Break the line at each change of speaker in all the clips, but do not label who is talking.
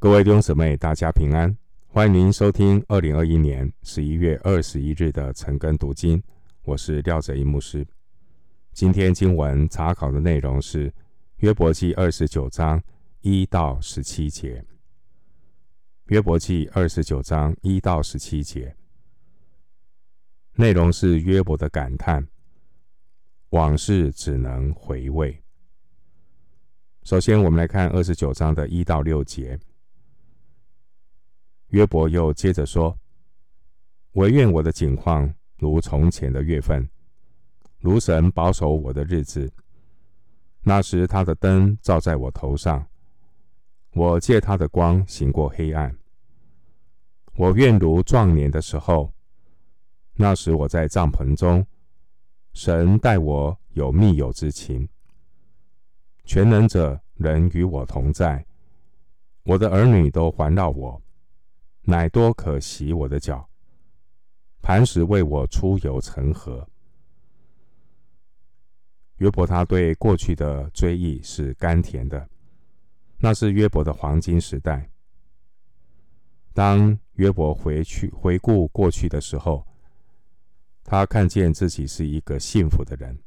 各位弟兄姊妹，大家平安！欢迎您收听二零二一年十一月二十一日的晨更读经。我是廖哲一牧师。今天经文查考的内容是约伯记二十九章一到十七节。约伯记二十九章一到十七节，内容是约伯的感叹：往事只能回味。首先，我们来看二十九章的一到六节。约伯又接着说：“惟愿我的景况如从前的月份，如神保守我的日子。那时他的灯照在我头上，我借他的光行过黑暗。我愿如壮年的时候，那时我在帐篷中，神待我有密友之情。全能者仍与我同在，我的儿女都环绕我。”乃多可洗我的脚，磐石为我出油成河。约伯他对过去的追忆是甘甜的，那是约伯的黄金时代。当约伯回去回顾过去的时候，他看见自己是一个幸福的人。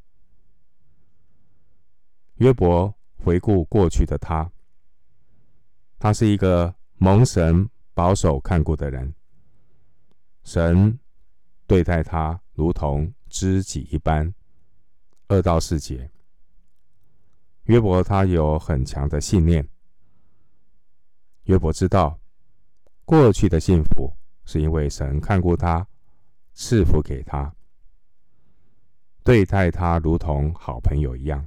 约伯回顾过去的他，他是一个蒙神。保守看顾的人，神对待他如同知己一般。二到四节，约伯他有很强的信念。约伯知道，过去的幸福是因为神看过他，赐福给他，对待他如同好朋友一样。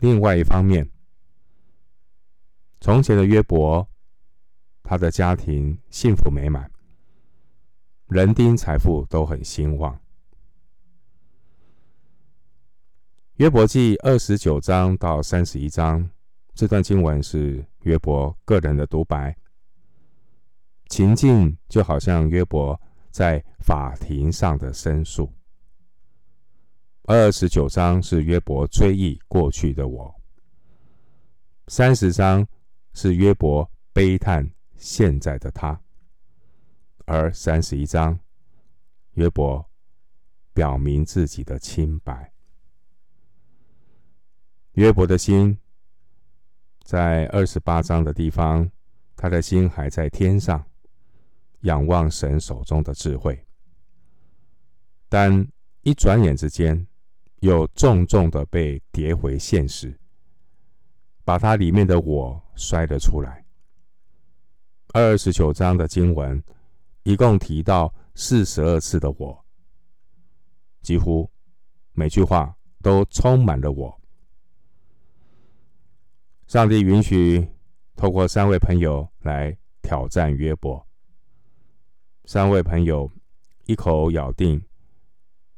另外一方面，从前的约伯。他的家庭幸福美满，人丁财富都很兴旺。约伯记二十九章到三十一章这段经文是约伯个人的独白，情境就好像约伯在法庭上的申诉。二十九章是约伯追忆过去的我，三十章是约伯悲叹。现在的他，而三十一章，约伯表明自己的清白。约伯的心在二十八章的地方，他的心还在天上，仰望神手中的智慧。但一转眼之间，又重重的被跌回现实，把他里面的我摔了出来。二十九章的经文，一共提到四十二次的“我”，几乎每句话都充满了我。上帝允许透过三位朋友来挑战约伯。三位朋友一口咬定，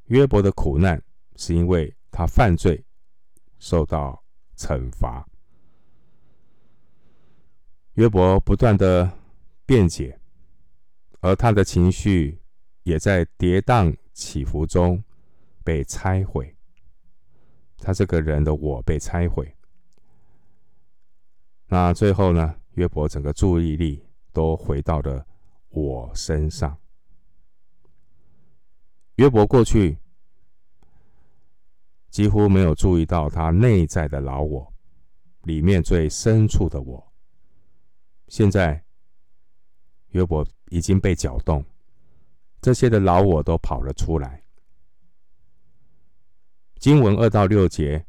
约伯的苦难是因为他犯罪，受到惩罚。约伯不断的。辩解，而他的情绪也在跌宕起伏中被拆毁。他这个人的我被拆毁。那最后呢？约伯整个注意力都回到了我身上。约伯过去几乎没有注意到他内在的老我，里面最深处的我。现在。约伯已经被搅动，这些的老我都跑了出来。经文二到六节，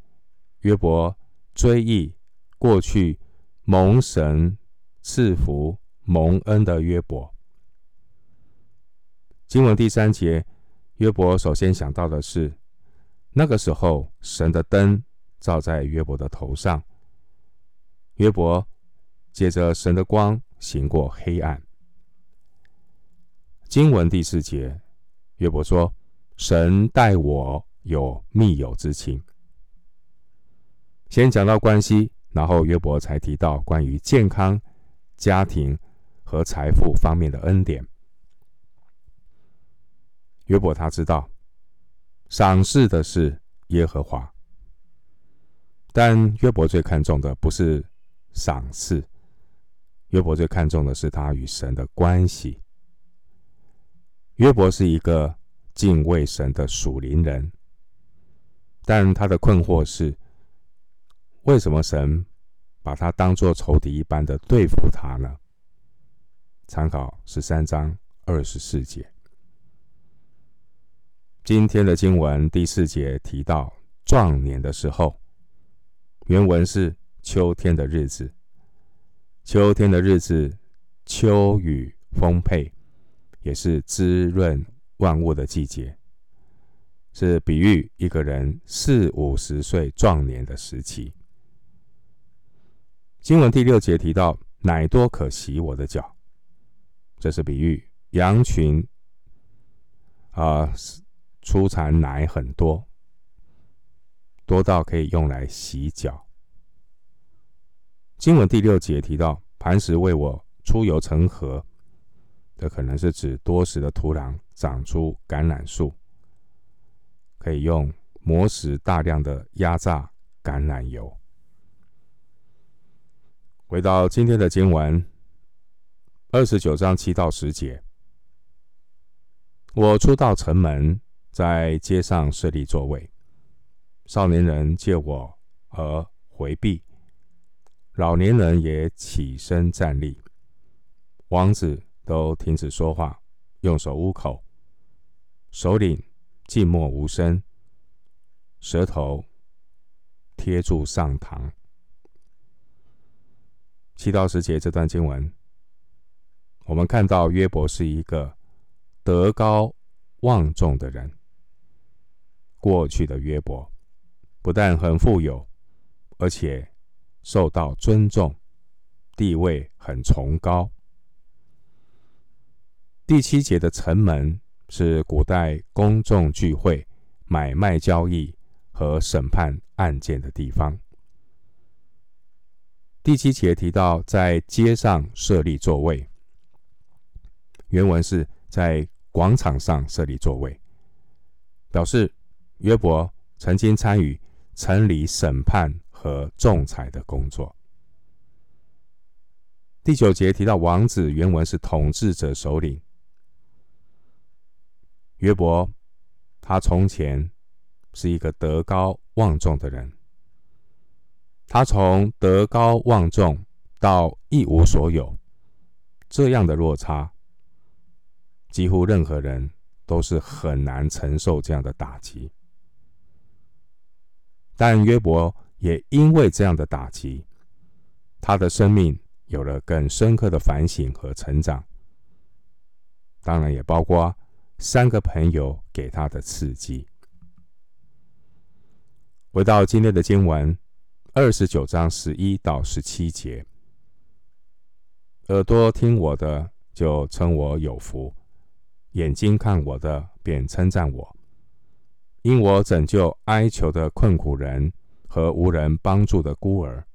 约伯追忆过去蒙神赐福蒙恩的约伯。经文第三节，约伯首先想到的是，那个时候神的灯照在约伯的头上，约伯借着神的光行过黑暗。经文第四节，约伯说：“神待我有密友之情。”先讲到关系，然后约伯才提到关于健康、家庭和财富方面的恩典。约伯他知道，赏赐的是耶和华，但约伯最看重的不是赏赐，约伯最看重的是他与神的关系。约伯是一个敬畏神的属灵人，但他的困惑是：为什么神把他当作仇敌一般的对付他呢？参考十三章二十四节。今天的经文第四节提到壮年的时候，原文是秋天的日子。秋天的日子，秋雨丰沛，也是滋润万物的季节，是比喻一个人四五十岁壮年的时期。经文第六节提到“奶多可洗我的脚”，这是比喻羊群啊、呃、出产奶很多，多到可以用来洗脚。经文第六节提到磐石为我出油成河，这可能是指多石的土壤长出橄榄树，可以用磨石大量的压榨橄榄油。回到今天的经文，二十九章七到十节，我出到城门，在街上设立座位，少年人借我而回避。老年人也起身站立，王子都停止说话，用手捂口，首领静默无声，舌头贴住上膛。七到十节这段经文，我们看到约伯是一个德高望重的人。过去的约伯不但很富有，而且受到尊重，地位很崇高。第七节的城门是古代公众聚会、买卖交易和审判案件的地方。第七节提到在街上设立座位，原文是在广场上设立座位，表示约伯曾经参与城里审判。和仲裁的工作。第九节提到王子，原文是统治者首领。约伯，他从前是一个德高望重的人，他从德高望重到一无所有，这样的落差，几乎任何人都是很难承受这样的打击。但约伯。也因为这样的打击，他的生命有了更深刻的反省和成长。当然，也包括三个朋友给他的刺激。回到今天的经文，二十九章十一到十七节：耳朵听我的，就称我有福；眼睛看我的，便称赞我，因我拯救哀求的困苦人。和无人帮助的孤儿，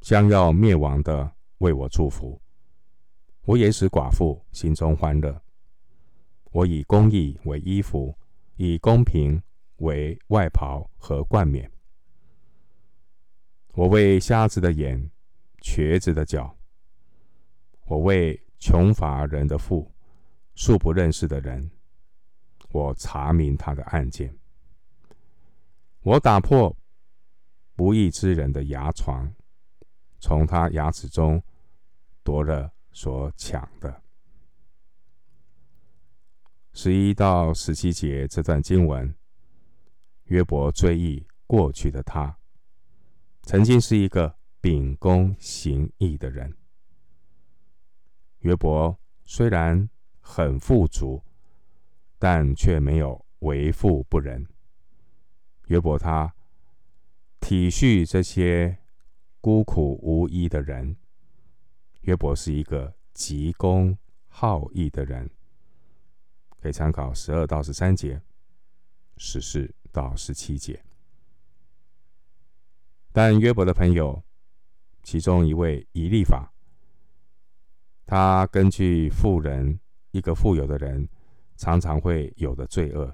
将要灭亡的，为我祝福。我也使寡妇心中欢乐。我以公义为衣服，以公平为外袍和冠冕。我为瞎子的眼，瘸子的脚。我为穷乏人的富，素不认识的人，我查明他的案件。我打破。不义之人的牙床，从他牙齿中夺了所抢的。十一到十七节这段经文，约伯追忆过去的他，曾经是一个秉公行义的人。约伯虽然很富足，但却没有为富不仁。约伯他。体恤这些孤苦无依的人，约伯是一个急公好义的人，可以参考十二到十三节、十四到十七节。但约伯的朋友，其中一位以利法，他根据富人一个富有的人常常会有的罪恶，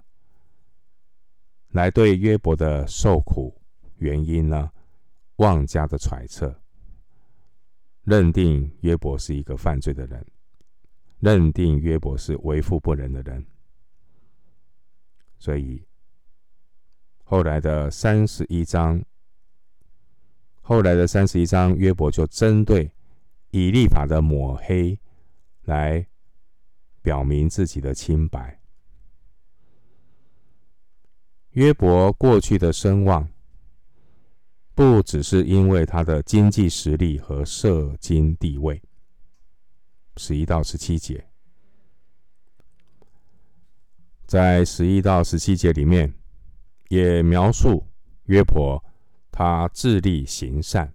来对约伯的受苦。原因呢？妄加的揣测，认定约伯是一个犯罪的人，认定约伯是为富不仁的人，所以后来的三十一章，后来的三十一章，约伯就针对以立法的抹黑来表明自己的清白。约伯过去的声望，不只是因为他的经济实力和社经地位。十一到十七节，在十一到十七节里面，也描述约伯他致力行善。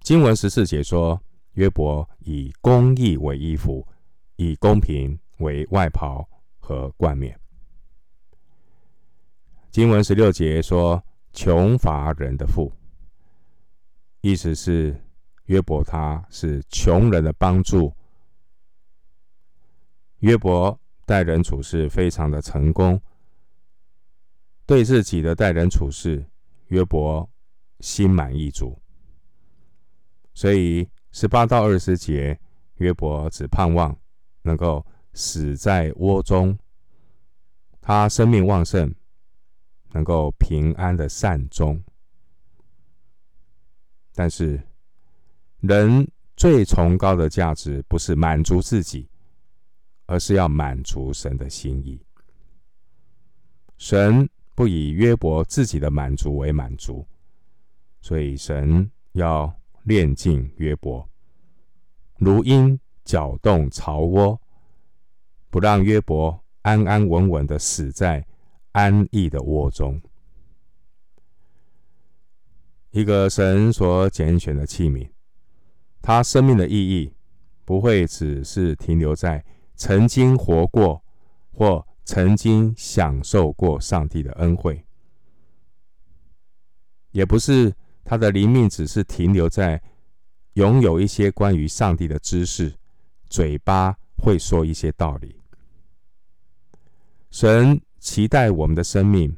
经文十四节说，约伯以公义为衣服，以公平为外袍和冠冕。经文十六节说：“穷乏人的富”，意思是约伯他是穷人的帮助。约伯待人处事非常的成功，对自己的待人处事，约伯心满意足。所以十八到二十节，约伯只盼望能够死在窝中，他生命旺盛。能够平安的善终，但是人最崇高的价值不是满足自己，而是要满足神的心意。神不以约伯自己的满足为满足，所以神要炼尽约伯，如鹰搅动巢窝，不让约伯安安稳稳的死在。安逸的窝中，一个神所拣选的器皿，他生命的意义不会只是停留在曾经活过或曾经享受过上帝的恩惠，也不是他的灵命只是停留在拥有一些关于上帝的知识，嘴巴会说一些道理，神。期待我们的生命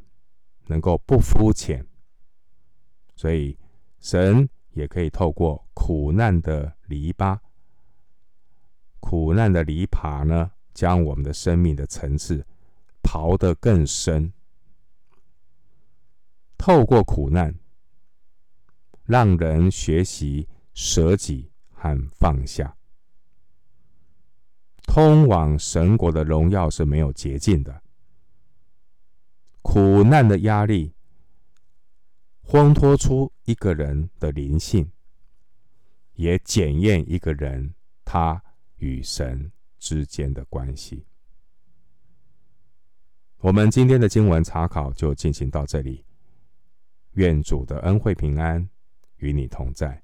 能够不肤浅，所以神也可以透过苦难的篱笆、苦难的篱笆呢，将我们的生命的层次刨得更深。透过苦难，让人学习舍己和放下。通往神国的荣耀是没有捷径的。苦难的压力，烘托出一个人的灵性，也检验一个人他与神之间的关系。我们今天的经文查考就进行到这里，愿主的恩惠平安与你同在。